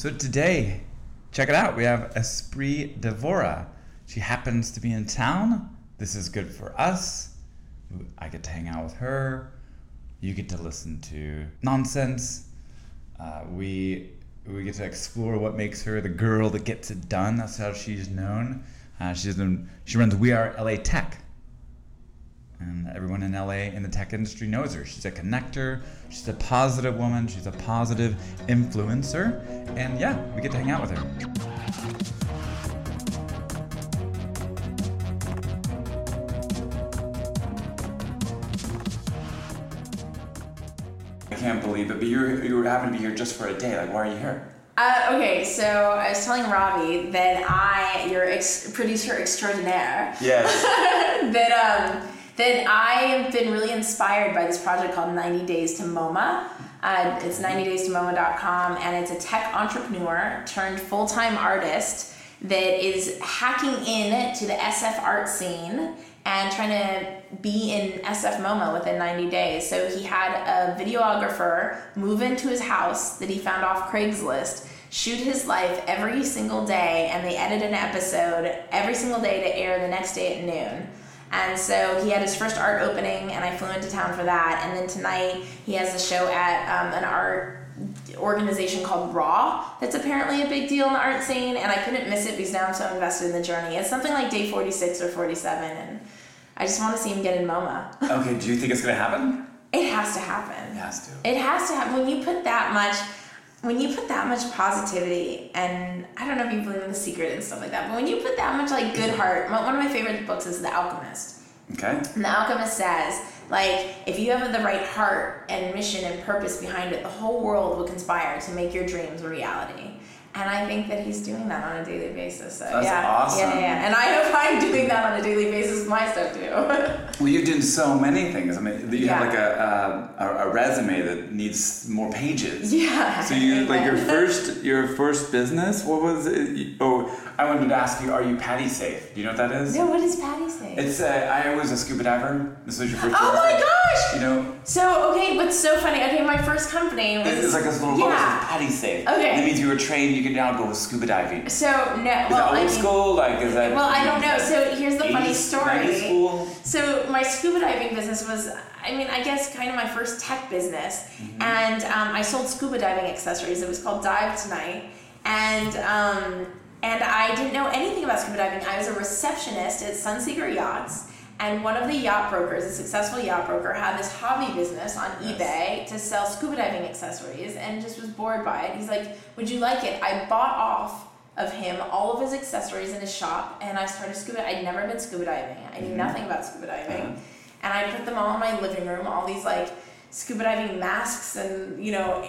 So today, check it out. We have Espree Devora. She happens to be in town. This is good for us. I get to hang out with her. You get to listen to nonsense. Uh, we we get to explore what makes her the girl that gets it done. That's how she's known. Uh, she's she runs We Are LA Tech, and everyone in LA in the tech industry knows her. She's a connector. She's a positive woman. She's a positive influencer, and yeah, we get to hang out with her. I can't believe it, but you you happen to be here just for a day. Like, why are you here? Uh, okay, so I was telling Robbie that I, your ex- producer extraordinaire, Yes. that um, that I have been really inspired by this project called 90 Days to MoMA. Uh, it's 90days2moma.com, and it's a tech entrepreneur turned full time artist that is hacking in to the SF art scene and trying to be in SF MoMA within 90 days. So he had a videographer move into his house that he found off Craigslist, shoot his life every single day, and they edit an episode every single day to air the next day at noon. And so he had his first art opening, and I flew into town for that. And then tonight he has a show at um, an art organization called Raw that's apparently a big deal in the art scene, and I couldn't miss it because now I'm so invested in the journey. It's something like day 46 or 47, and I just want to see him get in MoMA. okay, do you think it's gonna happen? it has to happen. It has to. It has to happen. When you put that much, when you put that much positivity, and I don't know if you believe in the secret and stuff like that, but when you put that much like good heart, one of my favorite books is The Alchemist. Okay. And the alchemist says, like, if you have the right heart and mission and purpose behind it, the whole world will conspire to make your dreams a reality. And I think that he's doing that on a daily basis. So, That's yeah, awesome. Yeah, yeah. And I hope I'm doing that on a daily basis with my stuff too. Well, you've done so many things. I mean, you have like a, a a resume that needs more pages. yeah. So you like your first your first business? What was it? Oh, I wanted to ask you. Are you PADI safe? Do you know what that is? No, What is PADI safe? It's uh, I was a scuba diver. This was your first. oh my gosh! You know, So okay, what's so funny? Okay, my first company was it's like this little yeah. PADI safe. Okay. That means you were trained. You can now go scuba diving. So no, that well, old I mean, school? Like is that? well, I don't know. So here's the funny story. So my scuba diving business was, I mean, I guess kind of my first tech business, Mm-hmm. and um, I sold scuba diving accessories. It was called Dive Tonight, and um, and I didn't know anything about scuba diving. I was a receptionist at Sunseeker Yachts. And one of the yacht brokers, a successful yacht broker, had this hobby business on eBay to sell scuba diving accessories and just was bored by it. He's like, Would you like it? I bought off of him all of his accessories in his shop and I started scuba I'd never been scuba diving. I knew mm-hmm. nothing about scuba diving. Uh-huh. And I put them all in my living room, all these like scuba diving masks and you know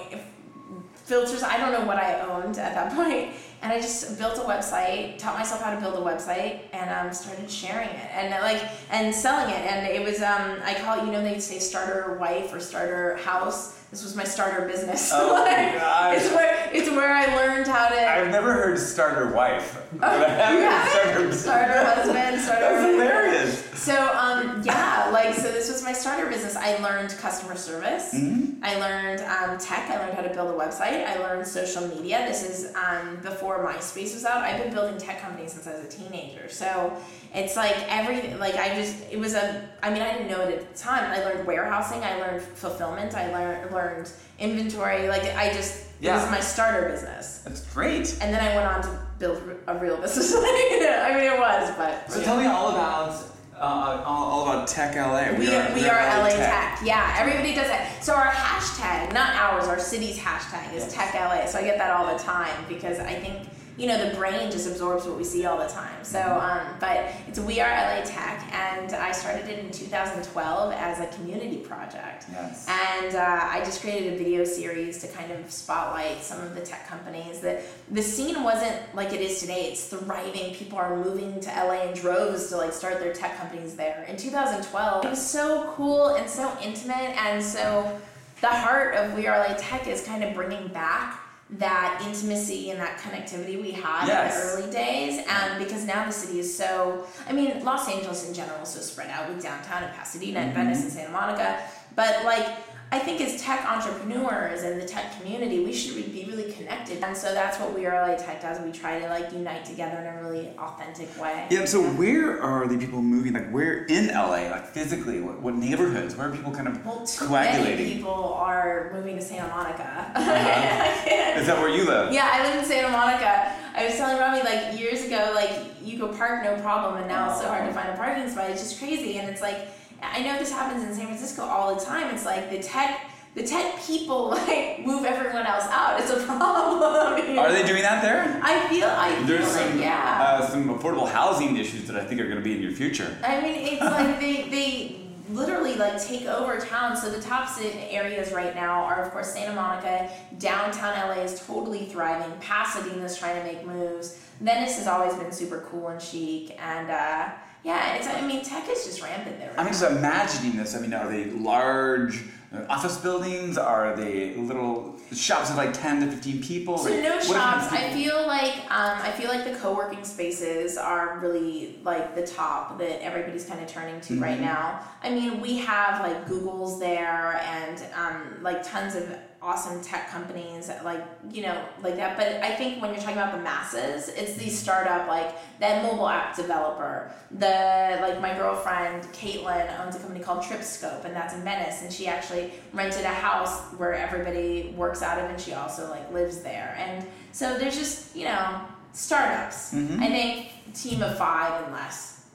filters. I don't know what I owned at that point. And I just built a website, taught myself how to build a website, and um, started sharing it and like and selling it. And it was um, I call it you know they say starter wife or starter house. This was my starter business. Oh my gosh. It's where it's where I learned how to I've never heard starter wife. You have starter starter husband, starter. That's hilarious. So um yeah, like so this was my starter business. I learned customer service. Mm-hmm. I learned um, tech. I learned how to build a website. I learned social media. This is um, before MySpace was out. I've been building tech companies since I was a teenager. So it's like everything. Like I just it was a. I mean I didn't know it at the time. I learned warehousing. I learned fulfillment. I learned learned inventory. Like I just Yeah. was my starter business. That's great. And then I went on to build a real business. I mean it was, but So tell me all about uh, all, all about Tech LA. We, we are, LA Tech. Yeah, everybody does that. So our hashtag, not ours, our city's hashtag is Yes. Tech LA. So I get that all the time because I think you know the brain just absorbs what we see all the time. So, Mm-hmm. um, but it's We Are LA Tech, and I started it in 2012 as a community project. Yes. And uh, I just created a video series to kind of spotlight some of the tech companies. That the scene wasn't like it is today. It's thriving. People are moving to LA in droves to like start their tech companies there. In 2012, it was so cool and so intimate, and so the heart of We Are LA Tech is kind of bringing back that intimacy and that connectivity we had Yes. in the early days and because now the city is so i mean los angeles in general is so spread out with downtown and pasadena and mm-hmm. venice and santa monica but like I think as tech entrepreneurs and the tech community, we should be really connected. And so that's what We Are LA Tech does. We try to like unite together in a really authentic way. Yeah. So where are the people moving? Like where in LA? Like physically, what, what neighborhoods? Where are people kind of Well, too coagulating? many people are moving to Santa Monica. Uh-huh. Is that where you live? Yeah, I live in Santa Monica. I was telling Robbie like years ago, like you could park no problem, and now it's so hard to find a parking spot. It's just crazy, and it's like I know this happens in San Francisco all the time. It's like the tech, the tech people like move everyone else out. It's a problem. Are they doing that there? I feel, I feel There's like some yeah. uh, some affordable housing issues that I think are going to be in your future. I mean, it's like they they literally like take over town. So the top areas right now are, of course, Santa Monica. Downtown LA is totally thriving. Pasadena's trying to make moves. Venice has always been super cool and chic, and uh, yeah, it's. I mean, tech is just rampant there. Right I'm just imagining this. I mean, are they large uh, office buildings? Are they little shops of like 10 to 15 people? So Like, no shops. I feel like um, I feel like the co-working spaces are really like the top that everybody's kind of turning to right Mhm. now. I mean, we have like Google's there and um, like tons of awesome tech companies like you know like that. But I think when you're talking about the masses, it's the startup like that mobile app developer. The like my girlfriend Caitlin owns a company called TripScope, and that's in Venice, and she actually rented a house where everybody works out of, and she also like lives there. And so there's just you know startups. Mhm. I think team of five and less.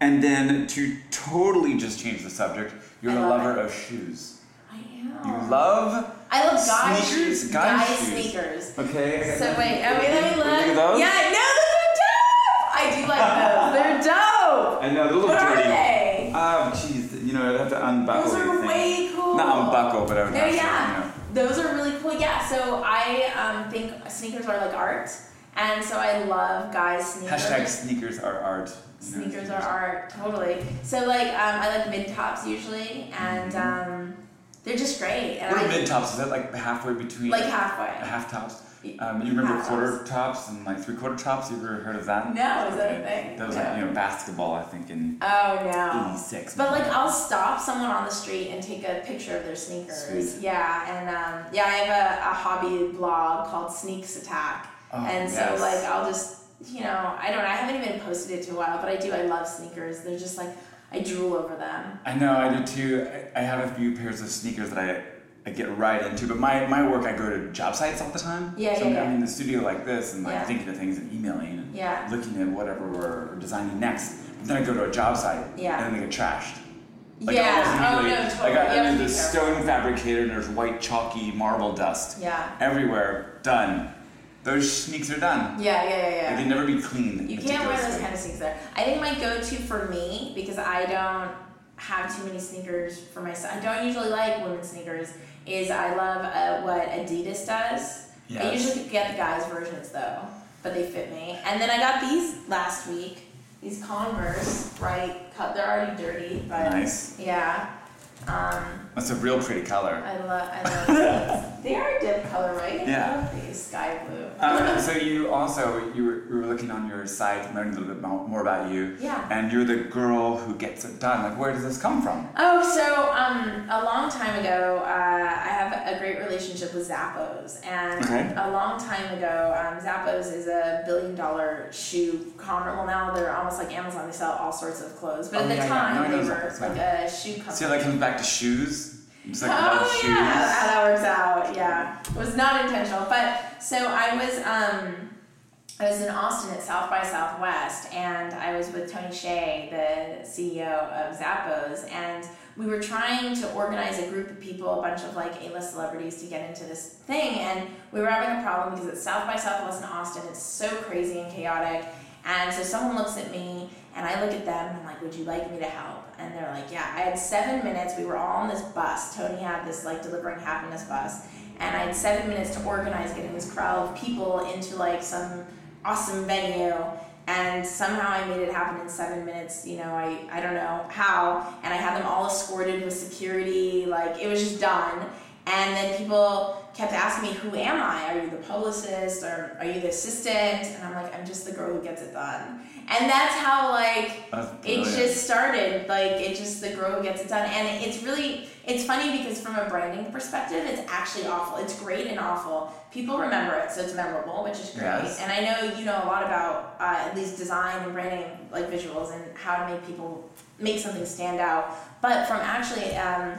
And then to totally just change the subject, you're I a lover it. of shoes. You love I love guy Sneakers? shoes. Guy Guy shoes. sneakers. Okay. So wait, oh wait, let me look. Those? Yeah, no, those are dope. I do like those. They're dope. I know they're a little What are dirty. they? Um, jeez, you know, I'd have to unbuckle Those are way cool. Not unbuckle, but I would No, have to, yeah. you know. Those are really cool. Yeah, so I um, think sneakers are like art, and so I love guys sneakers. Hashtag sneakers are art. Sneakers are art, totally. So like um, I like mid tops usually, and um, they're just great. And. What are mid tops? Is that like halfway between like halfway. half tops? Um, you remember Half quarter tops. tops and like three quarter tops? You ever heard of that? No, is that a thing? That was No. like you know basketball, I think in Oh no. '86. But like I'll stop someone on the street and take a picture of their sneakers. Sweet. Yeah, and um, yeah, I have a, a hobby blog called Sneaks Attack, Oh, and so yes. like I'll just you know I don't I haven't even posted it to a while, but I do I love sneakers. They're just like I drool over them. I know I do too. I, I have a few pairs of sneakers that I, I get right into, but my, my work I go to job sites all the time. Yeah, so yeah, I'm, yeah. In the studio like this and like Yeah. thinking of things and emailing and Yeah. looking at whatever we're designing next. But then I go to a job site Yeah. and then they get trashed. Like yeah. Oh no, totally. Like I, you I'm have in to this stone fabricator and there's white chalky marble dust Yeah. everywhere. Done. Those sneaks are done. Yeah, yeah, yeah, They yeah. can never be clean. You can't wear those kind of sneakers there. I think my go-to for me, because I don't have too many sneakers for myself. I don't usually like women's sneakers. Is I love uh, what Adidas does. I usually get the guys versions though, but they fit me. And then I got these last week. These Converse, right? Cut. They're already dirty, but Nice. yeah. Um, That's a real pretty color. I love. I love these. They are a dip color, right? Yeah. I love these sky blue. Um, so you also you were, you were looking on your site, learning a little bit more about you, Yeah. and you're the girl who gets it done. Like, where does this come from? Oh, so um, a long time ago, uh, I have a great relationship with Zappos, and Okay. a long time ago, um, Zappos is a billion-dollar shoe commerce. Well, now they're almost like Amazon; they sell all sorts of clothes. But Oh, at the yeah, yeah. time, No, they were Zappos, like a shoe company. See, how that comes back to shoes. Like love oh shoes. yeah, how that works out. Yeah, it was not intentional, but so I was um, I was in Austin at South by Southwest, and I was with Tony Hsieh, the CEO of Zappos, and we were trying to organize a group of people, a bunch of like A-list celebrities, to get into this thing, and we were having a problem because at South by Southwest in Austin, it's so crazy and chaotic, and so someone looks at me, and I look at them, and I'm like, "Would you like me to help?" And they're like, "Yeah." I had seven minutes. We were all on this bus. Tony had this like delivering happiness bus, and I had seven minutes to organize getting this crowd of people into like some awesome venue. And somehow I made it happen in seven minutes. You know, I I don't know how, and I had them all escorted with security. Like it was just done. And then people kept asking me, "Who am I? Are you the publicist or are you the assistant?" And I'm like, "I'm just the girl who gets it done." And that's how like That's it just started. Like it just the girl who gets it done, and it's really it's funny because from a branding perspective, it's actually awful. It's great and awful. People remember it, so it's memorable, which is great. Yes. And I know you know a lot about uh, at least design and branding, like visuals, and how to make people make something stand out. But from actually um,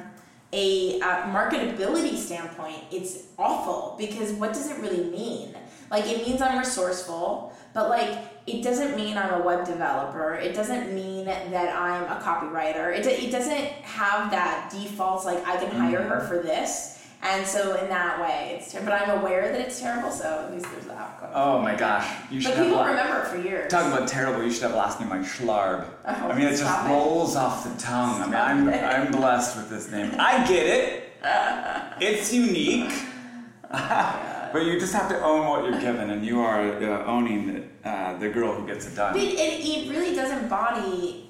a uh, marketability standpoint, it's awful because what does it really mean? Like it means I'm resourceful, but like it doesn't mean I'm a web developer. It doesn't mean that I'm a copywriter. It, it doesn't have that default like I can hire her for this. And so in that way, it's ter- but I'm aware that it's terrible. So at least there's that. going. Oh my gosh, you should but have. people la- remember it for years. Talking about terrible, you should have a last name like Schlarb. Oh, I mean, it just stop it. rolls off the tongue. I mean, I'm, it. I'm blessed with this name. I get it. It's unique. but you just have to own what you're given, and you are uh, owning uh, the girl who gets it done. But it, it really does embody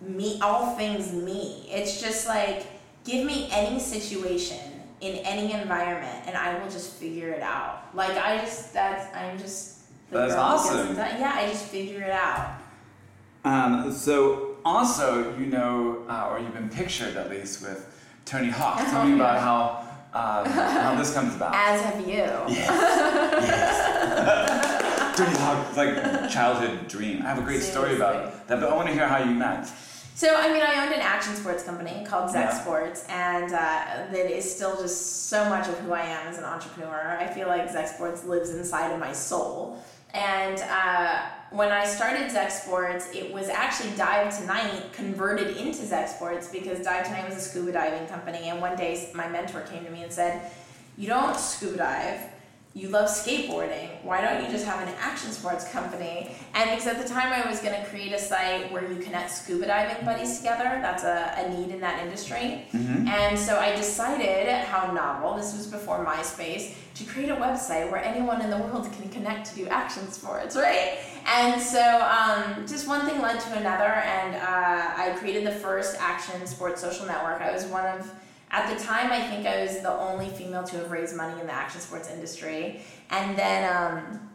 me, all things me. It's just like, give me any situation in any environment and I will just figure it out. Like, I just, that's, I'm just. That's girl who gets awesome. Yeah, I just figure it out. Um, so also, you know, uh, or you've been pictured at least with Tony Hawk. Tell me about how uh, how this comes about. As have you. Yes. yes. Tony Hawk, like childhood dream. I have a great story about that, but I want to hear how you met. So, I mean, I owned an action sports company called Zach Yeah. Sports, and uh, that is still just so much of who I am as an entrepreneur. I feel like Zach Sports lives inside of my soul. And uh, when I started Zach Sports, it was actually Dive Tonight converted into Zach Sports because Dive Tonight was a scuba diving company. And one day, my mentor came to me and said, You don't scuba dive you love skateboarding. Why don't you just have an action sports company? And because at the time I was going to create a site where you connect scuba diving buddies together, that's a, a need in that industry. And so I decided, how novel, this was before MySpace, to create a website where anyone in the world can connect to do action sports, right? And so um, just one thing led to another, and uh, I created the first action sports social network. I was one of at the time, I think I was the only female to have raised money in the action sports industry, and then um,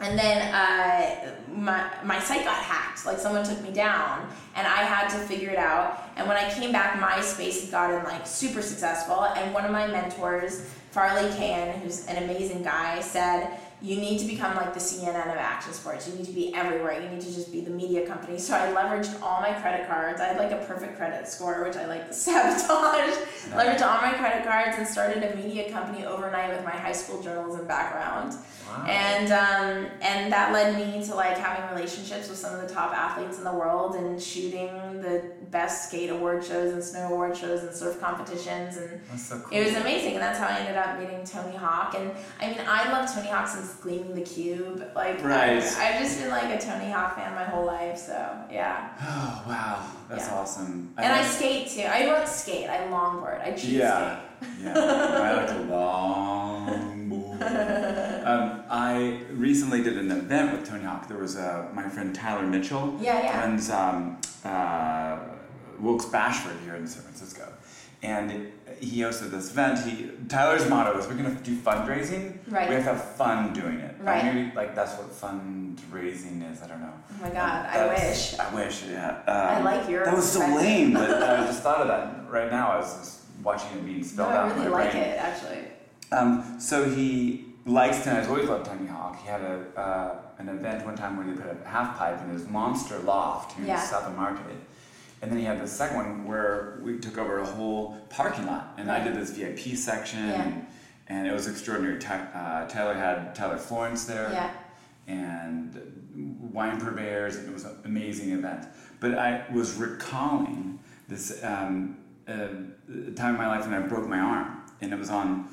and then uh, my my site got hacked. Like someone took me down, and I had to figure it out. And when I came back, MySpace had gotten like super successful. And one of my mentors, Farley Can, who's an amazing guy, said. You need to become like the CNN of action sports. You need to be everywhere. You need to just be the media company. So I leveraged all my credit cards. I had like a perfect credit score, which I like to sabotage. Leveraged all my credit cards and started a media company overnight with my high school journalism background. Wow. And um, and that led me to like having relationships with some of the top athletes in the world and shooting the best skate award shows and snow award shows and surf competitions and so cool. it was amazing and that's how I ended up meeting Tony Hawk and I mean I love Tony Hawk since Gleaming the Cube like Right. I, have just been like a Tony Hawk fan my whole life so yeah Oh wow, that's Yeah. awesome. and I skate too I don't skate I longboard I cheat Yeah, skate yeah. I like a long board. Um, I recently did an event with Tony Hawk. There was uh, my friend Tyler Mitchell. Yeah, yeah. Runs um, uh, Wilkes Bashford here in San Francisco, and he hosted this event. He Tyler's motto is we're gonna do fundraising. Right. We have to have fun doing it. Right. Maybe like that's what fundraising is. I don't know. oh my god I wish I wish, yeah. I Um, like your That was so lame, but I just thought of that right now. I was just watching it being no spelled I out in really like brain. it actually Um, so he likes Tony. I've always loved Tony Hawk. He had a uh, an event one time where they put a half pipe in his monster loft in Yeah. South Market. And then he had the second one where we took over a whole parking lot, and I did this VIP section, Yeah. and, and it was extraordinary. Ty- uh, Tyler had Tyler Florence there yeah and wine purveyors. It was an amazing event. But I was recalling this um, uh, time in my life when I broke my arm, and it was on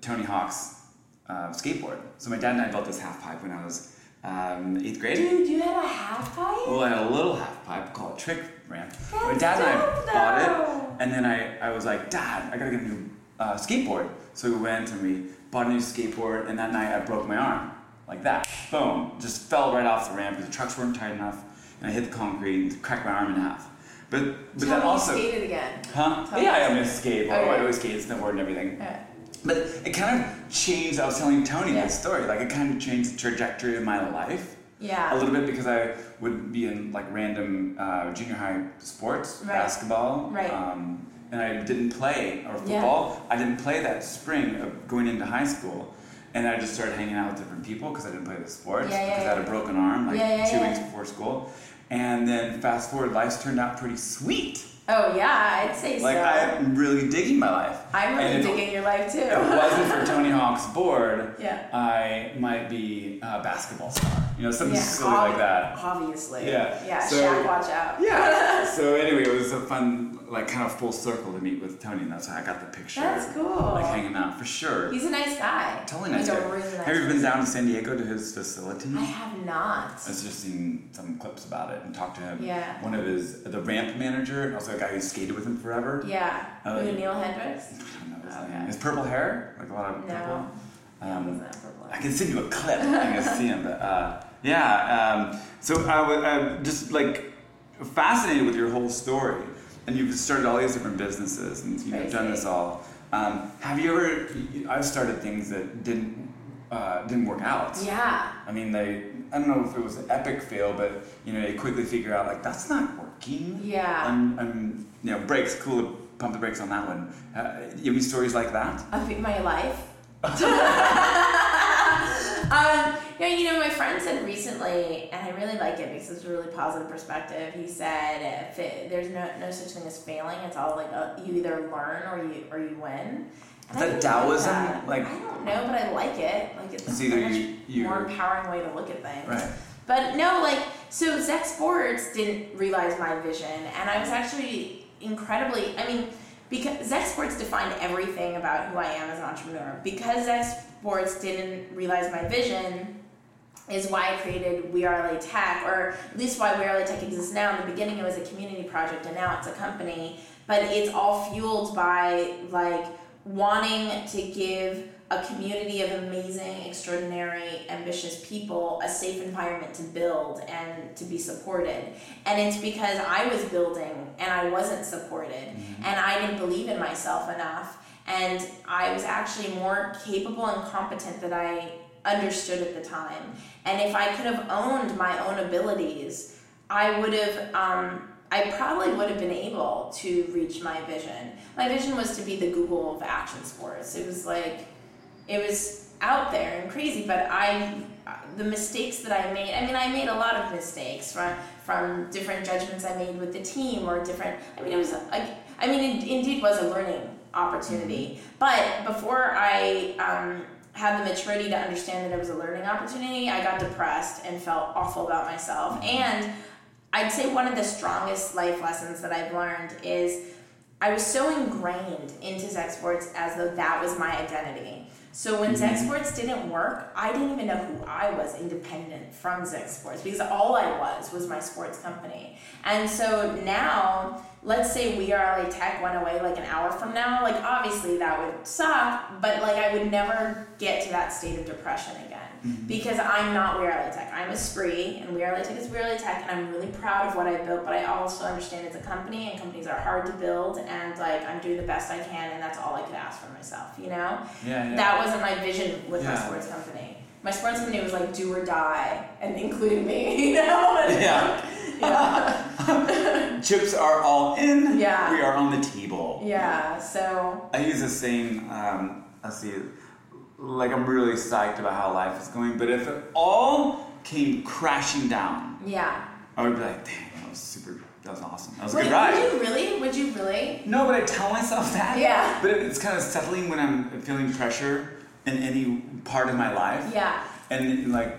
Tony Hawk's uh, skateboard. So my dad and I built this half pipe when I was um, eighth grade. dude you had a half pipe Well, I had a little half pipe called Trick Ramp. my That's dad and I bought it, and then I, I was like, Dad, I gotta get a new uh, skateboard. So we went and we bought a new skateboard, and that night I broke my arm. Like that. Boom. Just fell right off the ramp because the trucks weren't tight enough, and I hit the concrete and cracked my arm in half. But but Tell that also. you skated again Huh? Tell yeah. I miss skate. Okay. I always skate, snowboard, and everything. Yeah. but it kind of changed. I was telling Tony Yeah. this story. Like it kind of changed the trajectory of my life Yeah. a little bit because I would be in like random uh, junior high sports, Right. basketball, Right. um, and I didn't play or Yeah. football. I didn't play that spring of going into high school. And I just started hanging out with different people because I didn't play the sports Yeah, yeah, because I had a broken arm like Yeah, yeah, two yeah. weeks before school. And then fast forward, life's turned out pretty sweet. Oh yeah, I'd say Like so. Like I'm really digging my life. I'm really digging your life too. If it wasn't for Tony Hawk's board, Yeah. I might be a basketball star. You know, something yeah, silly ob- like that. Obviously. Yeah, Yeah. so- Shaq, watch out. Yeah. so anyway, it was a fun, like, kind of full circle to meet with Tony, and that's how I got the picture. That's cool. Like hanging out for sure. He's a nice guy. totally nice. Guy. a really nice Have you been down to San Diego to his facility? I have not. I was just seeing some clips about it and talked to him. Yeah. One of his, the ramp manager, and also a guy who skated with him forever. Yeah. Oh, Who. Neil Hendrix? I don't know his Okay. name. His purple hair, like a lot of No. purple. Um, wasn't that purple? I can send you a clip. You can see him, but uh, yeah. Um, so I was I'm just like fascinated with your whole story, and you've started all these different businesses, and you've Crazy. done this all. Um, have you ever? I've started things that didn't uh, didn't work out. Yeah. I mean, they. I don't know if it was an epic fail, but you know, you quickly figure out like that's not working. Yeah. And, and you know, brakes. Cool. Pump the brakes on that one. Uh, you have any stories like that? Of my life. um, yeah, you know, my friend said recently, and I really like it because it's a really positive perspective. He said, if it, "There's no no such thing as failing. It's all like a, you either learn or you or you win." And Is that Taoism? that. Like- I don't know, but I like it. Like it's, It's a either much you- you- more empowering way to look at things. Right. But no, like so Zech Sports didn't realize my vision, and I was actually incredibly. I mean, because Zech Sports defined everything about who I am as an entrepreneur. Because Zech Sports didn't realize my vision, is why I created We Are LA Tech, or at least why We Are LA Tech exists now. In the beginning, it was a community project, and now it's a company. But it's all fueled by like wanting to give a community of amazing, extraordinary, ambitious people a safe environment to build and to be supported. And it's because I was building and I wasn't supported, mm-hmm. and I didn't believe in myself enough. And I was actually more capable and competent than I understood at the time. And if I could have owned my own abilities, I would have, um, I probably would have been able to reach my vision. My vision was to be the Google of action sports. It was like, it was out there and crazy, but I, the mistakes that I made, I mean, I made a lot of mistakes from, from different judgments I made with the team or different, I mean, it was, I mean, it indeed was a learning opportunity. But before I, um, had the maturity to understand that it was a learning opportunity, I got depressed and felt awful about myself. Mm-hmm. And I'd say one of the strongest life lessons that I've learned is I was so ingrained into Zech Sports as though that was my identity. So when mm-hmm. Zech Sports didn't work, I didn't even know who I was independent from Zech Sports because all I was was my sports company. And so now, let's say We Are LA Tech went oh away like an hour from now, like obviously that would suck, but like I would never get to that state of depression again mm-hmm. because I'm not We Are LA Tech. I'm Espree and We Are LA Tech is We Are LA Tech, and I'm really proud of what I built. But I also understand it's a company, and companies are hard to build, and like I'm doing the best I can, and that's all I could ask for myself. You know, Yeah, yeah. that wasn't my vision with my sports company. My sports company was like do or die, and including me. You know? And, Yeah. yeah. Chips are all in. Yeah. We are on the table. Yeah. So I use the same. Um, let's see. Like I'm really psyched about how life is going, but if it all came crashing down, yeah. I would be like, "Damn, that was super. That was awesome. That was a Wait, good ride." would you really? Would you really? No, but I tell myself that. Yeah. But it's kind of settling when I'm feeling pressure in any part of my life. Yeah. And like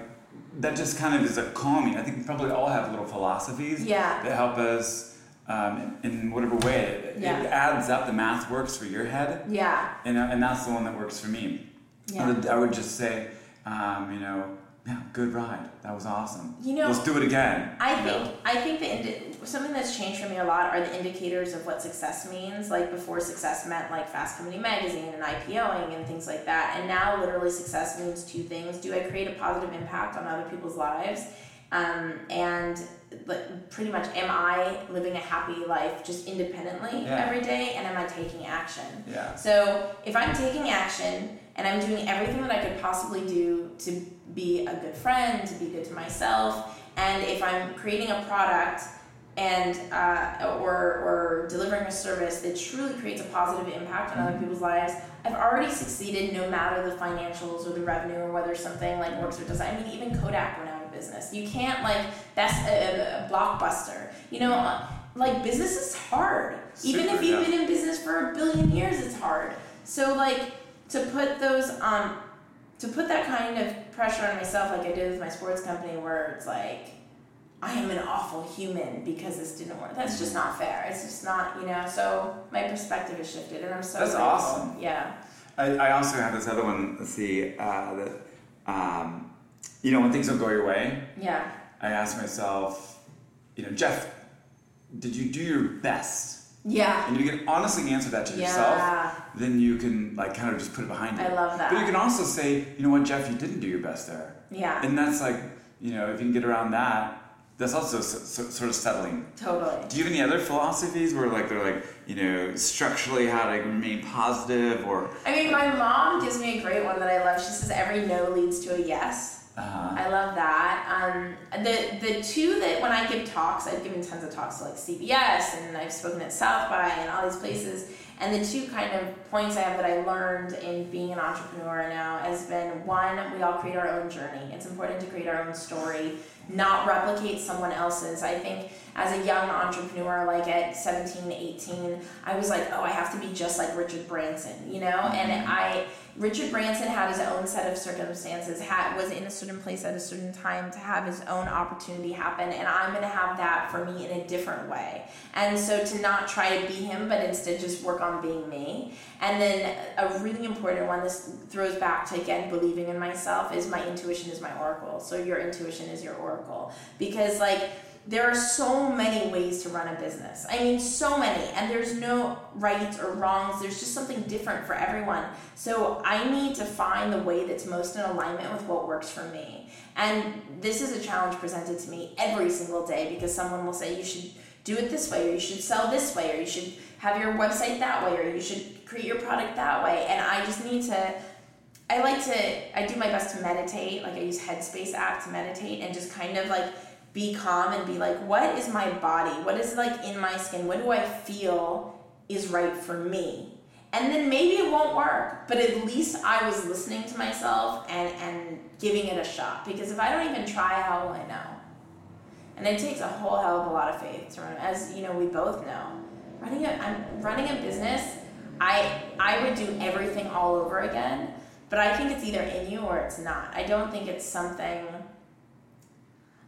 that just kind of is a calming. I think we probably all have little philosophies Yeah. that help us um, in, whatever way. It, Yeah. it adds up. The math works for your head, Yeah. and, uh, and that's the one that works for me. I, Yeah. would, I would just say, um, you know, yeah, good ride. That was awesome. You know, let's do it again. I think know? I think the something that's changed for me a lot are the indicators of what success means. Like before, success meant like Fast Company magazine and IPOing and things like that. And now, literally, success means two things: Do I create a positive impact on other people's lives? Um, and like, pretty much, am I living a happy life just independently Yeah. every day? And am I taking action? Yeah. So if I'm taking action and I'm doing everything that I could possibly do to be a good friend, to be good to myself, and if I'm creating a product and uh, or or delivering a service that truly creates a positive impact on other people's lives, I've already succeeded no matter the financials or the revenue or whether something like works or doesn't. I mean, even Kodak went out of business. You can't like that's a, a blockbuster. You know, uh, like business is hard. even if you've yeah. been in business for a billion years, it's hard. So like to put those um to put that kind of pressure on myself like I did with my sports company where it's like I am an awful human because this didn't work. That's just not fair. It's just not, you know. So my perspective has shifted, and I'm so. That's grateful. awesome. Yeah. I, I also have this other one. Let's see. Uh, that um, you know, when things don't go your way, Yeah. I ask myself, you know, Jeff, did you do your best? Yeah. And you can honestly answer that to yourself. Then you can like kind of just put it behind you. I love that. But you can also say, you know what, Jeff, you didn't do your best there. Yeah. And that's like, you know, if you can get around that, that's also so, so, sort of settling. Totally. Do you have any other philosophies where like they're like, you know, structurally how to remain positive or? I mean, my mom gives me a great one that I love. She says every no leads to a yes. Uh-huh. I love that. Um, the the two that when I give talks, I've given tons of talks to like CBS and I've spoken at South by and all these places. And the two kind of points I have that I learned in being an entrepreneur now has been one, we all create our own journey. It's important to create our own story, not replicate someone else's. I think as a young entrepreneur, like at 17, 18, I was like, oh, I have to be just like Richard Branson, you know? And I, Richard Branson had his own set of circumstances, had, was in a certain place at a certain time to have his own opportunity happen, and I'm gonna have that for me in a different way. And so to not try to be him, but instead just work on being me. And then a really important one, this throws back to again believing in myself, is my intuition is my oracle. So your intuition is your oracle. Because, like, there are so many ways to run a business. I mean, so many, and there's no rights or wrongs. There's just something different for everyone. So I need to find the way that's most in alignment with what works for me. And this is a challenge presented to me every single day because someone will say, you should do it this way, or you should sell this way, or you should have your website that way, or you should create your product that way. And I just need to I like to I do my best to meditate. Like I use Headspace app to meditate and just kind of like be calm and be like, what is my body? What is like in my skin? What do I feel is right for me? And then maybe it won't work, but at least I was listening to myself and, and giving it a shot. Because if I don't even try, how will I know? And it takes a whole hell of a lot of faith to run, as you know, we both know. Running a, I'm running a business. I I would do everything all over again, but I think it's either in you or it's not. I don't think it's something.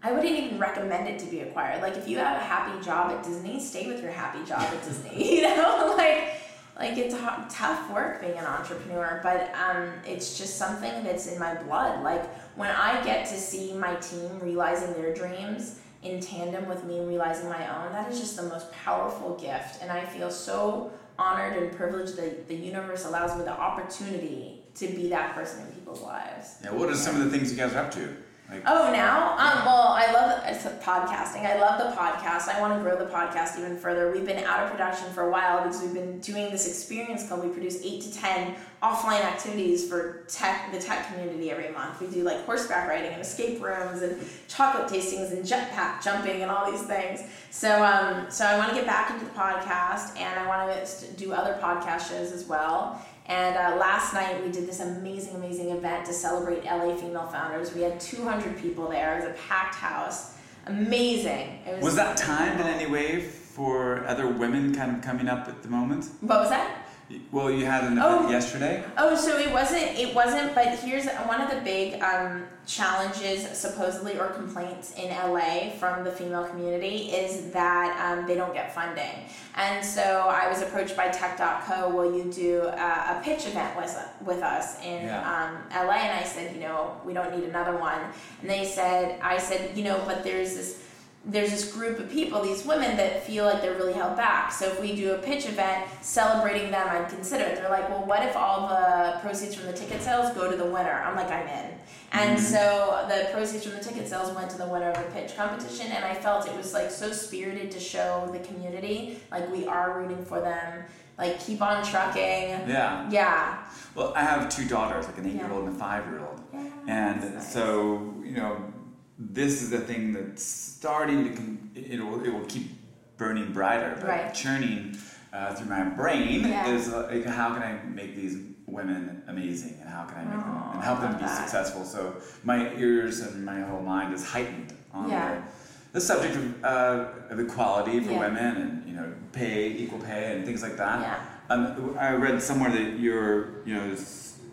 I wouldn't even recommend it to be acquired. Like if you have a happy job at Disney, stay with your happy job at Disney. You know, like like it's ho- tough work being an entrepreneur, but um, it's just something that's in my blood. Like when I get to see my team realizing their dreams in tandem with me realizing my own, that is just the most powerful gift, and I feel so honored and privileged that the universe allows me the opportunity to be that person in people's lives. Yeah, what are some of the things you guys are up to? Like, Oh, now? Um, well, I love it's podcasting. I love the podcast. I want to grow the podcast even further. We've been out of production for a while because we've been doing this experience club. We produce eight to ten offline activities for tech, the tech community every month. We do like horseback riding and escape rooms and chocolate tastings and jetpack jumping and all these things. So, um, so I want to get back into the podcast and I want to do other podcast shows as well. And uh, last night we did this amazing, amazing event to celebrate LA female founders. We had 200 people there. It was a packed house. Amazing. It was, was that timed in any way for other women kind of coming up at the moment? What was that? Well, you had an Oh. event yesterday. Oh, so it wasn't. It wasn't. But here's one of the big um, challenges, supposedly, or complaints in LA from the female community is that um, they don't get funding. And so I was approached by Tech.co. Will you do a, a pitch event with with us in Yeah. um, LA? And I said, you know, we don't need another one. And they said, I said, you know, but there's this there's this group of people, these women that feel like they're really held back. So if we do a pitch event celebrating them, I'd consider it. They're like, well, what if all the proceeds from the ticket sales go to the winner? I'm like, I'm in. And Mhm. so the proceeds from the ticket sales went to the winner of the pitch competition, and I felt it was like so spirited to show the community, like we are rooting for them, like keep on trucking. Yeah. Yeah. Well, I have two daughters, like an eight-year-old and a five-year-old, Yeah, and nice. so you know, this is the thing that's starting to. Con- it will it will keep burning brighter, but Right. churning uh, through my brain Yeah. is uh, like, how can I make these women amazing, and how can I make them and help them be that. successful? So my ears and my whole mind is heightened on Yeah. the, the subject of, uh, of equality for Yeah. women and you know pay, equal pay, and things like that. Yeah. Um, I read somewhere that you're, you know,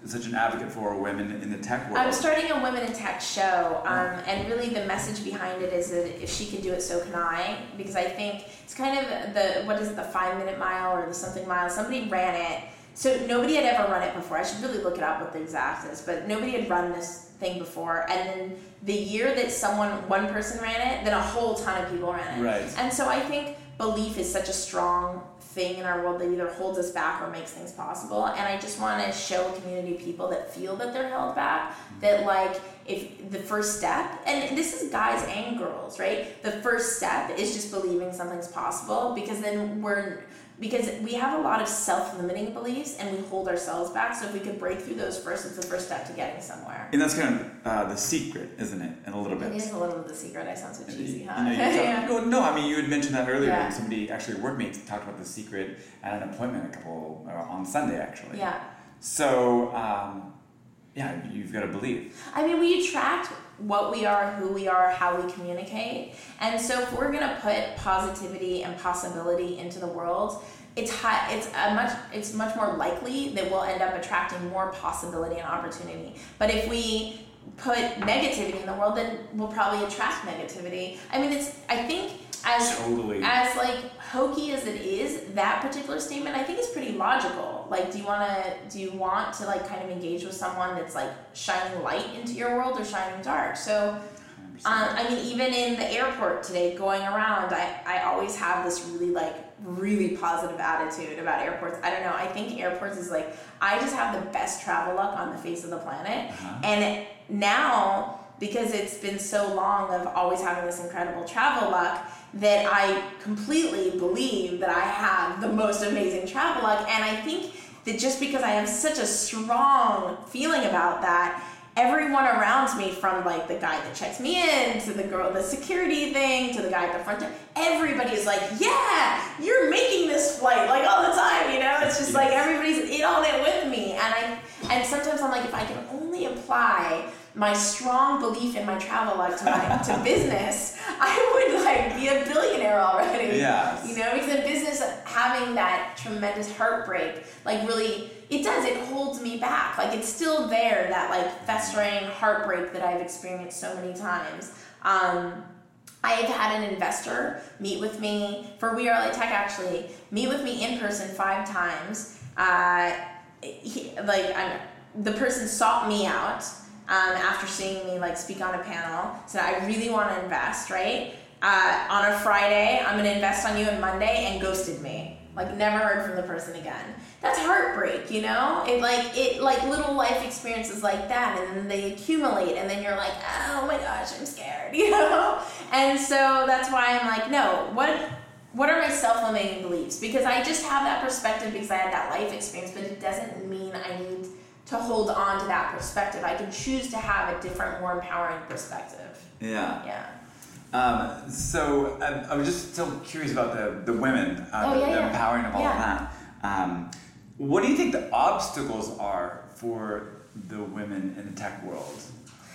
such an advocate for women in the tech world. I'm starting a women in tech show, um, and really the message behind it is that if she can do it, so can I. Because I think it's kind of the what is it, the five minute mile or the something mile. Somebody ran it, so nobody had ever run it before. I should really look it up what the exact is, but nobody had run this thing before. And then the year that someone, one person ran it, then a whole ton of people ran it. Right. And so I think belief is such a strong thing in our world that either holds us back or makes things possible. And I just want to show community people that feel that they're held back that like if the first step and this is guys and girls, right? The first step is just believing something's possible because then we're because we have a lot of self-limiting beliefs and we hold ourselves back. So if we could break through those first, it's the first step to getting somewhere. and that's kind of uh, the secret, isn't it? In a little bit. It is a little bit the secret. I sound so cheesy, You huh? know, talk- yeah. no, no, I mean you had mentioned that earlier. Yeah. Somebody actually, workmates talked about the secret at an appointment a couple uh, on Sunday actually. Yeah. So um, yeah, you've got to believe. I mean, we attract what we are, who we are, how we communicate. And so, if we're gonna put positivity and possibility into the world, it's high, it's a much it's much more likely that we'll end up attracting more possibility and opportunity. But if we put negativity in the world, then we'll probably attract negativity. I mean, it's I think as Totally. as like hokey as it is, that particular statement I think is pretty logical. Like, do you want to do you want to like kind of engage with someone that's like shining light into your world or shining dark? So, um, I mean, even in the airport today, going around, I I always have this really like really positive attitude about airports. I don't know. I think airports is like I just have the best travel luck on the face of the planet, Uh-huh. and now because it's been so long of always having this incredible travel luck that I completely believe that I have the most amazing travel luck. And I think that just because I have such a strong feeling about that, everyone around me, from like the guy that checks me in to the girl, the security thing, to the guy at the front desk, everybody is like, yeah, you're making this flight like all the time, you know? It's just like everybody's in on it with me. And I and sometimes I'm like, if I can only apply my strong belief in my travel luck to my to business, I would like be a billionaire already. Yes. You know, because in business having that tremendous heartbreak, like really it does, it holds me back. Like it's still there, that like festering heartbreak that I've experienced so many times. Um I have had an investor meet with me for We Are LA Tech actually meet with me in person five times. Uh, he, like I'm, the person sought me out um, after seeing me like speak on a panel. Said I really want to invest. Right uh, on a Friday, I'm gonna invest on you on Monday, and ghosted me. Like never heard from the person again. That's heartbreak, you know. It like it like little life experiences like that, and then they accumulate, and then you're like, oh my gosh, I'm scared, you know. And so that's why I'm like, no, what what are my self-limiting beliefs? Because I just have that perspective because I had that life experience, but it doesn't mean I need to hold on to that perspective. I can choose to have a different, more empowering perspective. Yeah. Yeah. Um, so um, I was just still curious about the, the women, uh, Oh, the, yeah, the yeah. empowering of all Yeah. of that. Um, what do you think the obstacles are for the women in the tech world?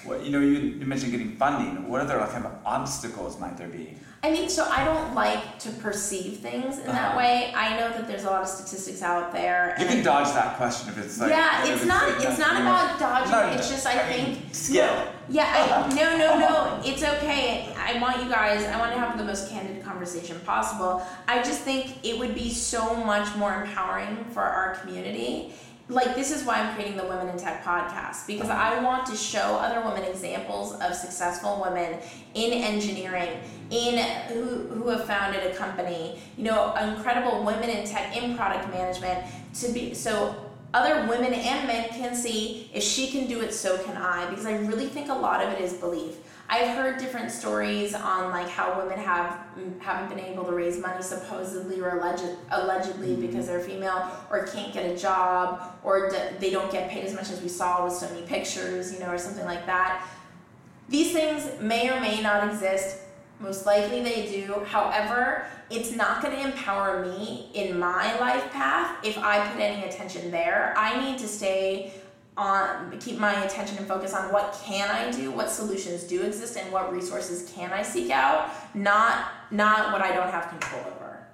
What, you know, you, you mentioned getting funding. What other kind of obstacles might there be? I mean, so I don't like to perceive things in that Uh-huh. way. I know that there's a lot of statistics out there. You can dodge that question if it's like. yeah, if it's not. like It's not about dodging. it's just I, think skill. Yeah, I, no, no, no. It's okay. I want you guys. I want to have the most candid conversation possible. I just think it would be so much more empowering for our community like this is why I'm creating the Women in Tech podcast because I want to show other women examples of successful women in engineering, in who, who have founded a company, you know, incredible women in tech, in product management, to be so other women and men can see if she can do it, so can I. Because I really think a lot of it is belief. I've heard different stories on like how women have haven't been able to raise money supposedly or alleged, allegedly Mm-hmm. because they're female or can't get a job or d- they don't get paid as much as we saw with so many pictures, you know, or something like that. These things may or may not exist. Most likely they do. However, it's not going to empower me in my life path if I put any attention there. I need to stay on keep my attention and focus on what can I do, what solutions do exist and what resources can I seek out, not not what I don't have control over.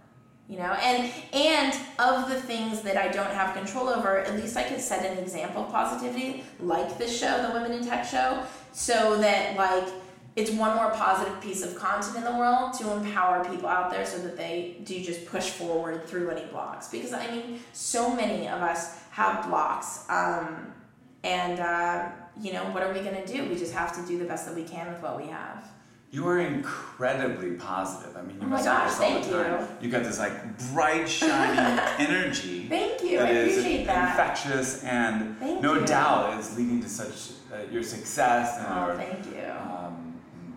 You know, and and of the things that I don't have control over, at least I can set an example of positivity, like this show, the Women in Tech show, so that like it's one more positive piece of content in the world to empower people out there so that they do just push forward through any blocks. Because I mean, so many of us have blocks. Um, and uh, you know, what are we gonna do? We just have to do the best that we can with what we have. You are incredibly positive. I mean, you Oh must gosh, all the time. You got this like bright, shining energy. Thank you. that I is appreciate that. infectious and Thank no you. doubt is leading to such uh, your success and Oh, thank you. um,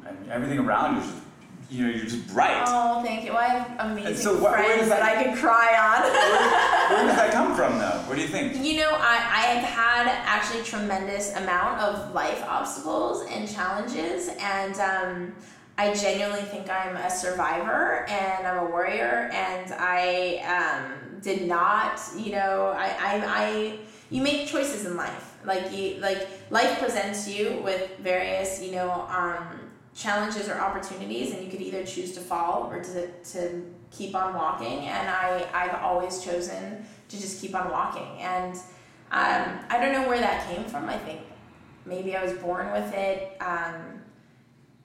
and everything around you. is Just, you know, you're just bright. Oh, thank you. Well, I have amazing so where friends that that- I could cry on. Where does that come from, though? What do you think? You know, I, I have had actually tremendous amount of life obstacles and challenges, and um, I genuinely think I'm a survivor and I'm a warrior, and I um, did not, you know, I, I, I, you make choices in life, like you, like life presents you with various, you know, um, challenges or opportunities, and you could either choose to fall or to, to keep on walking, and I, I've always chosen to just keep on walking. And um, I don't know where that came from. I think maybe I was born with it. Um,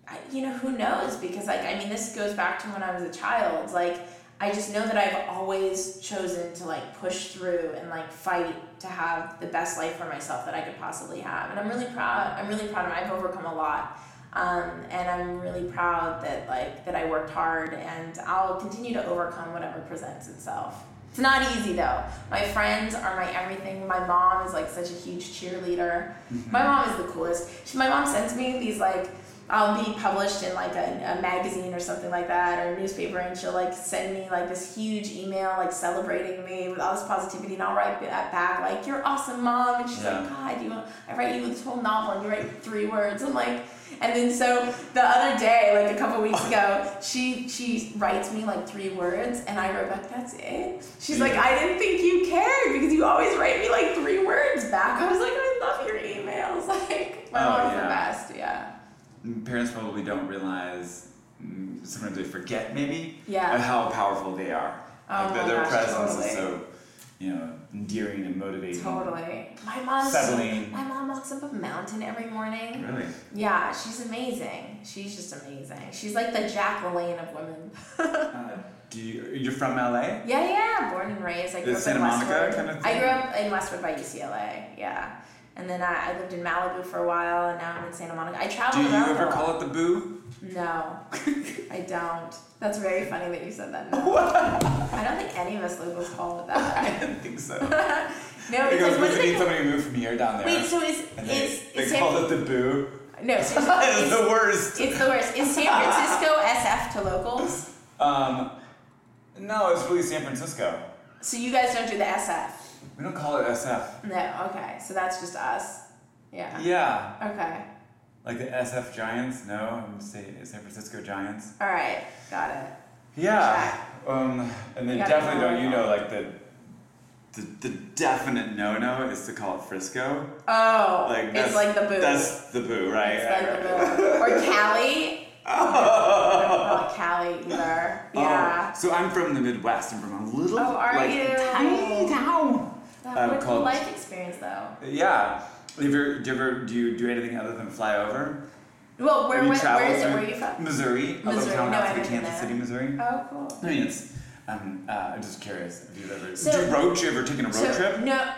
I, you know, who knows? Because like, I mean, this goes back to when I was a child. Like, I just know that I've always chosen to like push through and like fight to have the best life for myself that I could possibly have. And I'm really proud. I'm really proud of. I've overcome a lot. Um, and I'm really proud that like that I worked hard and I'll continue to overcome whatever presents itself. It's not easy though. My friends are my everything. My mom is like such a huge cheerleader. My mom is the coolest. She, my mom sends me these like I'll be published in like a, a magazine or something like that or a newspaper and she'll like send me like this huge email like celebrating me with all this positivity and I'll write that back like you're awesome mom and she's Yeah. like God you I write you this whole novel and you write three words I'm like and then so the other day like a couple weeks ago she she writes me like three words and I wrote back that's it she's like I didn't think you cared because you always write me like three words back I was like I love your emails like my Oh, mom's yeah. the best yeah Parents probably don't realize. mm, Sometimes they forget, maybe, Yeah. how powerful they are. Oh like my their gosh, presence totally. is so, you know, endearing and motivating. Totally. My mom's Settling. my mom walks up a mountain every morning. Really. Yeah, she's amazing. She's just amazing. She's like the Jack LaLanne of women. Uh, do you, you're from LA? yeah, yeah. Born and raised. I grew up Santa in Monica Westwood. kind of I grew up in Westwood by UCLA. Yeah. And then I, I lived in Malibu for a while, and now I'm in Santa Monica. I Do you around. ever call it the boo? No, I don't. That's very funny that you said that. No. I don't think any of us locals call it that. I didn't think so. no, It it's goes with is need somebody to move from here down there. Wait, so is and they, is, they is call San, it the boo. no? So is, it's the worst. It's the worst. Is San Francisco SF to locals? Um, no, it's really San Francisco. So you guys don't do the SF? We don't call it SF. No. Okay. So that's just us. Yeah. Yeah, Okay. Like the SF Giants. No, I'm say San Francisco Giants. All right. Got it. Yeah. Um, and then definitely don't you know like the the, the definite no no is to call it Frisco. Oh, Like it's that's, like the boo. That's the boo, right? it's like the boo. Or Cali. Oh. don't Cali either. Yeah. Oh, so I'm from the Midwest. I'm from a little Oh, are like you? tiny town. That um, what's the called- life experience though? Yeah. Have you ever, do you ever do you do anything other than fly over? Well, where Have you where, traveled where is it? Where are you from? Missouri, a little Missouri. town No, I outside of haven't been Kansas there. City, Missouri. Oh, cool. I mean, it's. Um, uh, I'm just curious if you've ever. So- do you road? You ever taken a road so, trip? No,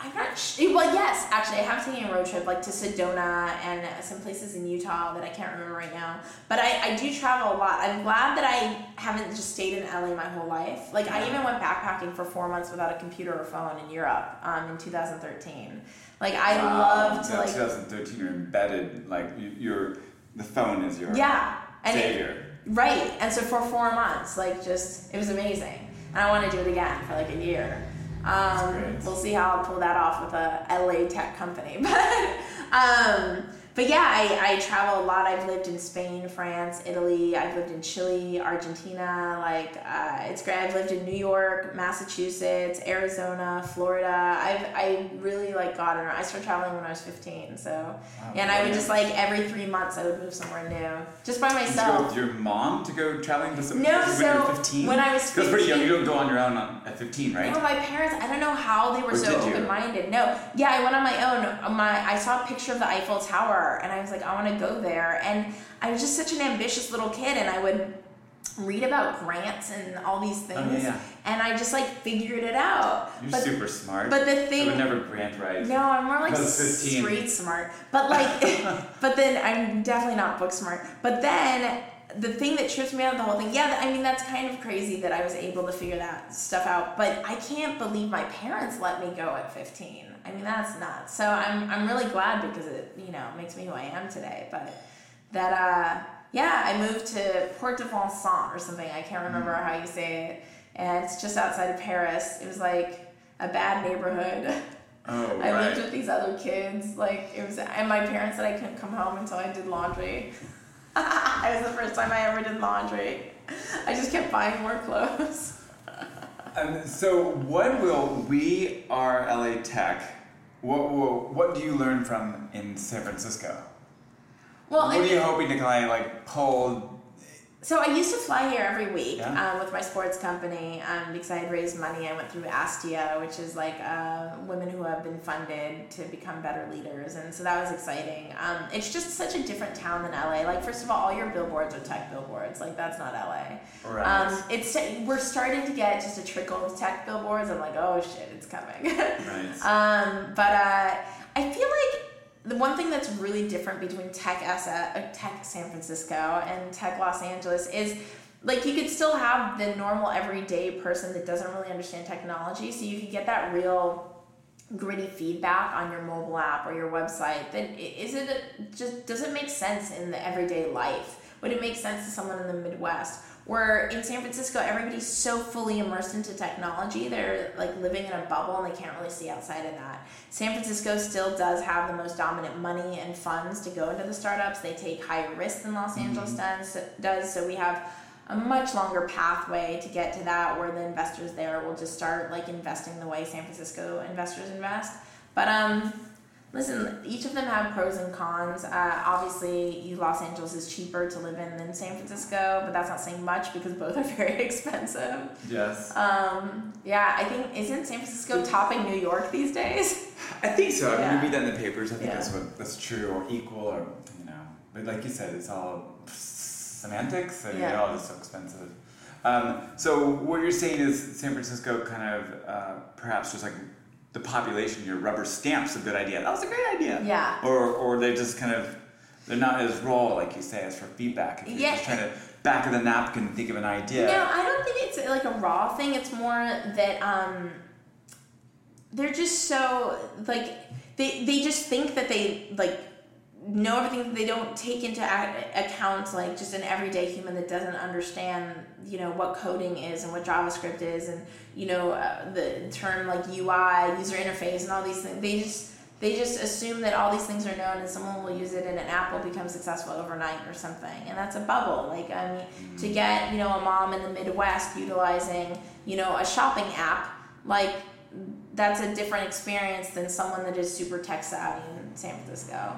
I'm not sure. Well, yes, actually, I have taken a road trip like to Sedona and some places in Utah that I can't remember right now. But I, I do travel a lot. I'm glad that I haven't just stayed in LA my whole life. Like, I even went backpacking for four months without a computer or phone in Europe um, in 2013. Like, I Wow. love to, Yeah, like, 2013, you're embedded. Like you, you're the phone is your yeah. And it, savior. Right. And so for four months, like just it was amazing. And I want to do it again for like a year. Um, we'll see how I'll pull that off with a LA tech company. But um, but yeah, I, I travel a lot. I've lived in Spain, France, Italy. I've lived in Chile, Argentina. Like uh, it's great. I've lived in New York, Massachusetts, Arizona, Florida. I've I really like got around. I started traveling when I was 15. So Wow, and I would just like every three months I would move somewhere new, just by you myself. go with your mom to go traveling to some No, places when you were 15? when I was Because pretty young, you don't go on your own at 15, right? No, my parents. I don't know how they were Or so open-minded. No, yeah, I went on my own. My I saw a picture of the Eiffel Tower, and I was like, I want to go there. And I was just such an ambitious little kid, and I would read about grants and all these things, Oh, yeah, yeah. and I just like figured it out. You're but super smart. but the thing I would never grant write. no, I'm more like I was 15. street smart. But like, but then I'm definitely not book smart. But then the thing that trips me out of the whole thing, yeah, I mean that's kind of crazy that I was able to figure that stuff out. But I can't believe my parents let me go at 15. I mean that's nuts. So I'm I'm really glad because it you know makes me who I am today. But that uh yeah, I moved to Port de Vincent or something. I can't remember Mm. how you say it. And it's just outside of Paris. It was like a bad neighborhood. Oh, I right. lived with these other kids. Like it was, and my parents said I couldn't come home until I did laundry. it was the first time I ever did laundry. I just kept buying more clothes. Um, so, what will we are LA Tech? What will, what do you learn from in San Francisco? Well, what I are you hoping to kind of like pull? So I used to fly here every week Yeah. um, with my sports company um, because I had raised money. I went through Astia, which is like uh, women who have been funded to become better leaders, and so that was exciting. Um, it's just such a different town than LA. Like first of all, all your billboards are tech billboards. Like that's not LA. Right. Um, it's we're starting to get just a trickle of tech billboards. I'm like, oh shit, it's coming. right. um, but uh, I feel like the one thing that's really different between tech S- uh, tech San Francisco and tech Los Angeles is like you could still have the normal everyday person that doesn't really understand technology, so you could get that real gritty feedback on your mobile app or your website. That is it just does it make sense in the everyday life? Would it make sense to someone in the midwest where in san francisco everybody's so fully immersed into technology they're like living in a bubble and they can't really see outside of that. San francisco still does have the most dominant money and funds to go into the startups. They take higher risk than los angeles does, does. So we have a much longer pathway to get to that where the investors there will just start like investing the way San Francisco investors invest. But um listen, each of them have pros and cons. Uh, obviously, Los Angeles is cheaper to live in than San Francisco, but that's not saying much because both are very expensive. yes. Um, yeah, I think isn't San Francisco topping New York these days? I think so. I mean, Yeah. you read that in the papers. I think Yeah. that's what that's true or equal or you know. But like you said, it's all semantics and Yeah. they're all just so expensive. Um, so what you're saying is San Francisco kind of uh, perhaps just like the population, your rubber stamps a good idea. That was a great idea. Yeah. Or or they just kind of they're not as raw like you say as for feedback. If you're Yeah. just trying to back of the napkin think of an idea. No, I don't think it's like a raw thing. It's more that um, they're just so like they they just think that they like know everything. They don't take into account like just an everyday human that doesn't understand you know what coding is and what JavaScript is and you know uh, the term like UI user interface and all these things. They just they just assume that all these things are known and someone will use it and an app will become successful overnight or something and that's a bubble like i mean to get you know a mom in the midwest utilizing you know a shopping app like that's a different experience than someone that is super tech savvy in san francisco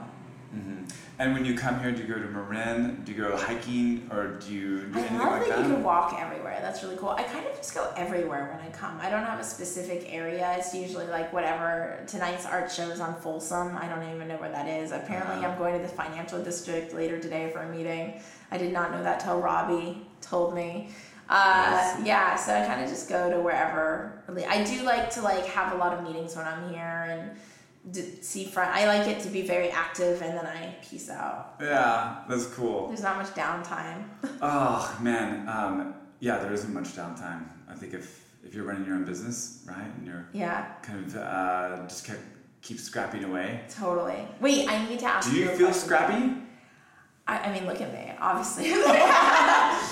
hmm And when you come here, do you go to Marin? Do you go hiking or do you do I anything love like that that? you can walk everywhere. That's really cool. I kind of just go everywhere when I come. I don't have a specific area. It's usually like whatever. Tonight's art show is on Folsom. I don't even know where that is. Apparently, Uh-huh. I'm going to the financial district later today for a meeting. I did not know that till Robbie told me. Uh, yeah, so I kind of just go to wherever. I do like to like have a lot of meetings when I'm here and d- see front. I like it to be very active, and then I peace out. Yeah, that's cool. There's not much downtime. Oh man, um, yeah, there isn't much downtime. I think if if you're running your own business, right, and you're yeah, kind of uh, just keep keep scrapping away. totally. Wait, I need to ask you. Do you a feel scrappy? I, I mean, look at me. Obviously.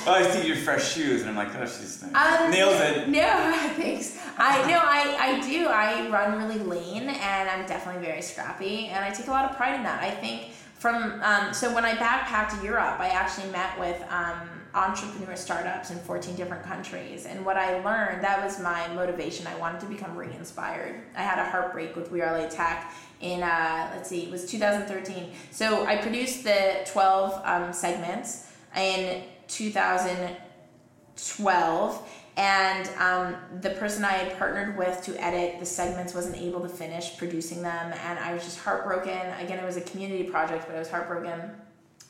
Oh, I see your fresh shoes, and I'm like, oh, she's Um, nails it. No, thanks. I no, I, I do. I run really lean, and I'm definitely very scrappy, and I take a lot of pride in that. I think from um, so when I backpacked Europe, I actually met with um, entrepreneur startups in 14 different countries, and what I learned that was my motivation. I wanted to become re-inspired. I had a heartbreak with We Are LA Tech in uh, let's see, it was 2013. So I produced the 12 um, segments in 2012 and um, the person i had partnered with to edit the segments wasn't able to finish producing them and i was just heartbroken again it was a community project but i was heartbroken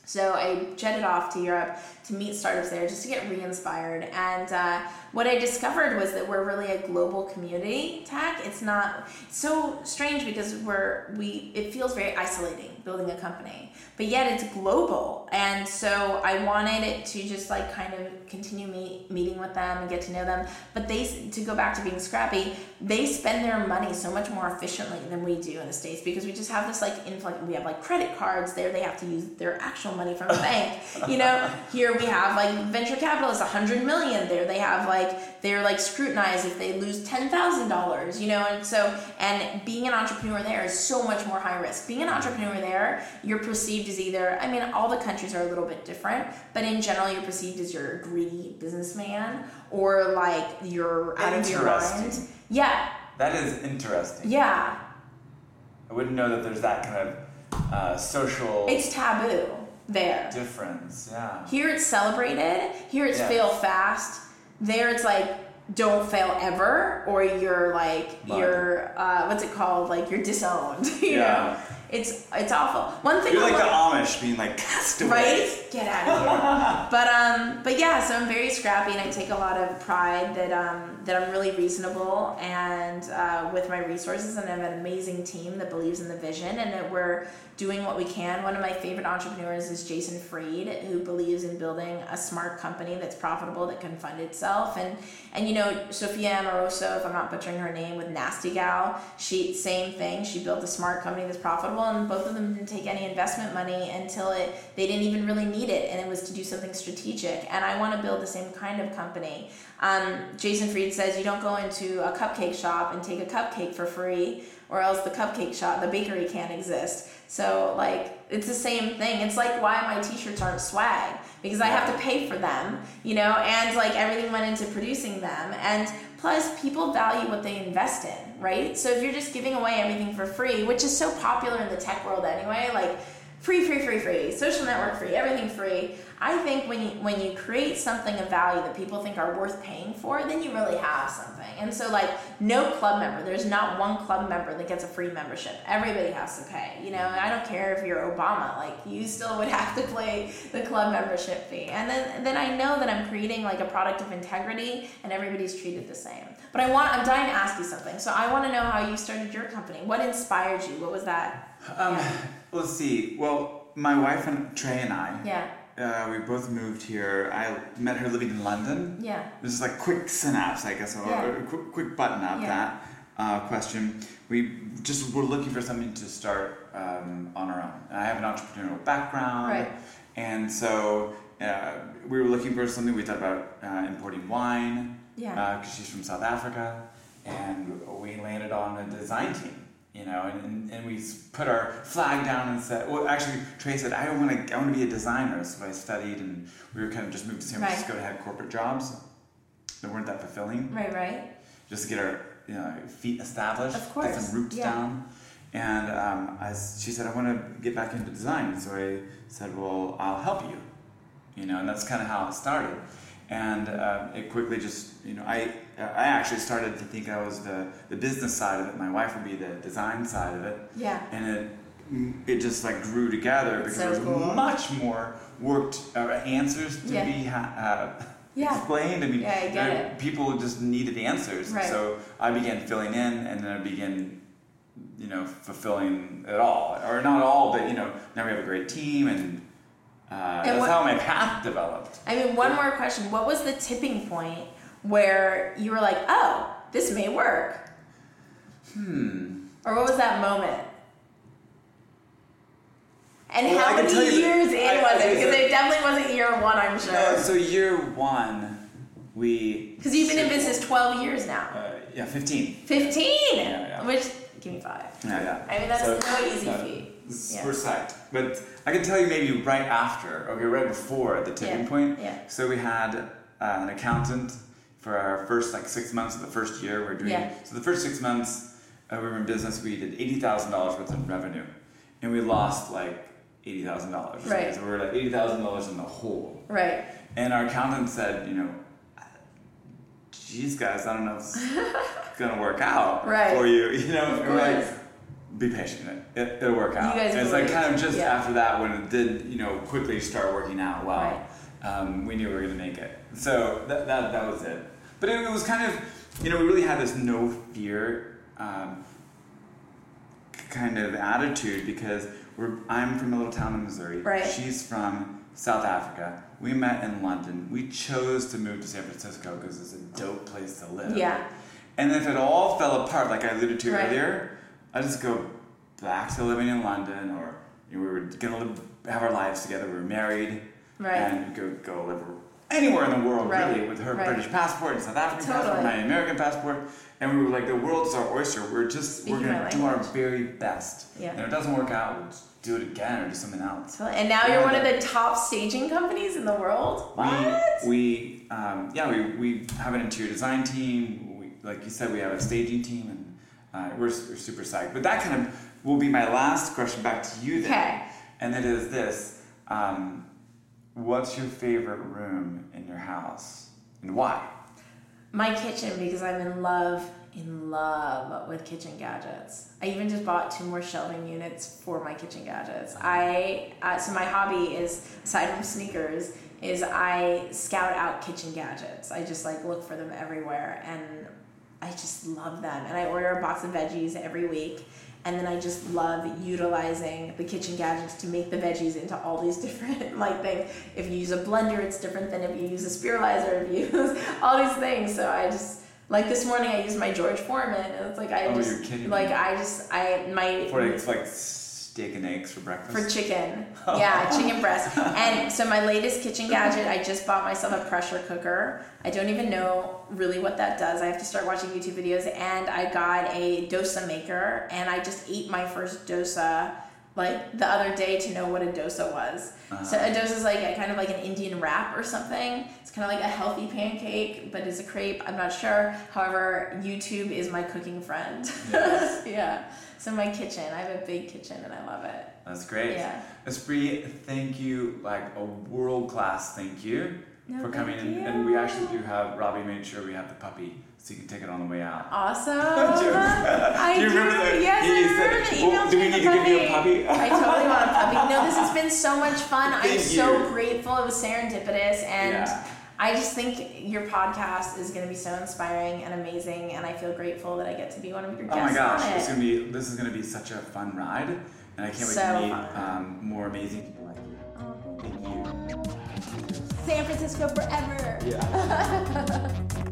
so I jetted off to Europe to meet startups there just to get re-inspired. And uh, what I discovered was that we're really a global community tech. It's not so strange because we're we it feels very isolating building a company, but yet it's global. And so I wanted it to just like kind of continue meet, meeting with them and get to know them. But they to go back to being scrappy, they spend their money so much more efficiently than we do in the states because we just have this like influx. We have like credit cards there; they have to use their actual money from the bank. You know, here we have like venture capitalists, a hundred million. There they have like they're like scrutinized if they lose ten thousand dollars. You know, and so and being an entrepreneur there is so much more high risk. Being an entrepreneur there, you're perceived as either. I mean, all the countries are a little bit different, but in general, you're perceived as you're a greedy businessman or like you're out of your mind. Yeah, That is interesting. yeah. I wouldn't know that there's that kind of uh, social It's taboo there. difference. Yeah. Here it's celebrated. Here it's Yeah. fail fast. There it's like don't fail ever, or you're like you're uh, what's it called? Like you're disowned. You Yeah. know, it's it's awful. One thing You're I like the Amish being like cast away. right? Get out of here. but um, but yeah, so I'm very scrappy, and I take a lot of pride that um that I'm really reasonable and uh, with my resources, and I have an amazing team that believes in the vision, and that we're doing what we can. One of my favorite entrepreneurs is Jason Fried, who believes in building a smart company that's profitable that can fund itself, and and you know Sophia Amoruso, if I'm not butchering her name, with Nasty Gal, she same thing. She built a smart company that's profitable, and both of them didn't take any investment money until it they didn't even really need it, and it was to do something strategic. And I want to build the same kind of company. Um, Jason Fried says you don't go into a cupcake shop and take a cupcake for free, or else the cupcake shop, the bakery can't exist. So like it's the same thing. It's like why my t-shirts aren't swag because I have to pay for them, you know, and like everything went into producing them. And plus people value what they invest in, right? So if you're just giving away everything for free, which is so popular in the tech world anyway, like free, free, free, free, social network free, everything free. I think when you when you create something of value that people think are worth paying for, then you really have something. And so like no club member, there's not one club member that gets a free membership. Everybody has to pay. You know, I don't care if you're Obama, like you still would have to pay the club membership fee. And then then I know that I'm creating like a product of integrity and everybody's treated the same. But I want I'm dying to ask you something. So I want to know how you started your company. What inspired you? What was that? Um, Yeah. Let's see. Well, my wife and Trey and I, Yeah. Uh, we both moved here. I met her living in London. Yeah. This is like quick synapse, I guess, or Yeah. a quick, quick button up Yeah. that uh, question. We just were looking for something to start um, on our own. And I have an entrepreneurial background, Right. and so uh, we were looking for something. We thought about uh, importing wine Yeah. because she's from South Africa, and we landed on a design team. You know, and, and, we put our flag down and said, well, actually, Trey said, I want to, I want to be a designer. So I studied, and we were kind of just moved to San Right. Francisco to have corporate jobs that weren't that fulfilling, Right, right. just to get our you know, feet established, Of course, get some roots yeah. down. And um, I she said, I want to get back into design. So I said, well, I'll help you. You know, and that's kind of how it started. And uh, it quickly just, you know, I I actually started to think I was the, the business side of it. My wife would be the design side of it. Yeah. And it it just like grew together because so there was cool. much more worked uh, answers to Yeah. be ha- uh, Yeah. explained. I mean, Yeah, I get there- it. people just needed answers. Right. So I began filling in, and then I began, you know, fulfilling it all, or not all, but you know, now we have a great team, and, uh, that's what- how my path developed. I mean, one more question. What was the tipping point where you were like, oh, this may work? Hmm. Or what was that moment? And Well, how many you that- years in I- was it? Because it definitely wasn't year one, I'm No, sure. so year one, we. Because you've been in business 12 years now. Uh, yeah, fifteen. 15! Yeah, yeah. Which, give me five. Yeah, yeah. I mean, that's So, no easy uh, feat. Yeah. We're psyched. But I can tell you maybe right after, okay, right before the tipping Yeah, point. yeah. So we had uh, an accountant for our first like six months of the first year. We're doing Yeah. so the first six months uh, we were in business. We did eighty thousand dollars worth of revenue, and we lost like eighty thousand dollars. Right. So we were like eighty thousand dollars in the hole. Right. And our accountant said, you know, geez, guys, I don't know if it's gonna work out Right. for you. You know, we're like. Be patient. It, it'll work out. You guys and it's like kind of just Yeah. after that when it did, you know, quickly start working out well. Um, we knew we were gonna make it. So that, that, that was it. But it, it was kind of, you know, we really had this no fear um, kind of attitude because we're I'm from a little town in Missouri. Right. She's from South Africa. We met in London. We chose to move to San Francisco because it's a dope place to live. Yeah. And if it all fell apart, like I alluded to Right. earlier, I just go back to living in London, or you know, we were gonna live, have our lives together. We were married, Right. and go go live anywhere in the world, Right, really, with her right. British passport and South African passport, Totally. my American passport, and we were like, the world's our oyster. We're just we're gonna do our very best. Yeah. And if it doesn't work out, we'll just do it again or do something else. So- And now you're one of the top staging companies in the world? What? We, we um, yeah, we, we have an interior design team. We, like you said, we have a staging team, and uh, we're, we're super psyched. But that kind of will be my last question back to you then. Okay. And it is this um, What's your favorite room in your house, and why? My kitchen because I'm in love, in love with kitchen gadgets. I even just bought two more shelving units for my kitchen gadgets. I uh, so my hobby is aside from sneakers is I scout out kitchen gadgets. I just like look for them everywhere and I just love them. And I order a box of veggies every week. And then I just love utilizing the kitchen gadgets to make the veggies into all these different like things. If you use a blender, it's different than if you use a spiralizer. If you use all these things, so I just like this morning I used my George Foreman, and it's like I Oh, just you're kidding like. I just I my For it's like steak and eggs for breakfast. for chicken. Oh. Yeah, chicken breast. And so my latest kitchen gadget, I just bought myself a pressure cooker. I don't even know really what that does. I have to start watching YouTube videos. And I got a dosa maker, and I just ate my first dosa like the other day to know what a dosa was. Uh-huh. So a dosa is like a, kind of like an Indian wrap or something. It's kind of like a healthy pancake, but it's a crepe. I'm not sure. However, YouTube is my cooking friend. Yes. yeah. So my kitchen, I have a big kitchen, and I love it. That's great. Yeah. Espree, thank you, like a world class thank you No, for coming thank in. And we actually do have, Robbie made sure we have the puppy so you can take it on the way out. Awesome. Jokes. I Do you do. remember that? Yes, You I said, remember the "Well, email do we need the to give you a puppy?" I totally want a puppy. No, this has been so much fun. I'm Thank so grateful. It was serendipitous and Yeah. I just think your podcast is going to be so inspiring and amazing, and I feel grateful that I get to be one of your guests. Oh my gosh, it's gonna be this is gonna be such a fun ride, and I can't wait to meet um, more amazing people like you. Thank you. San Francisco forever. Yeah.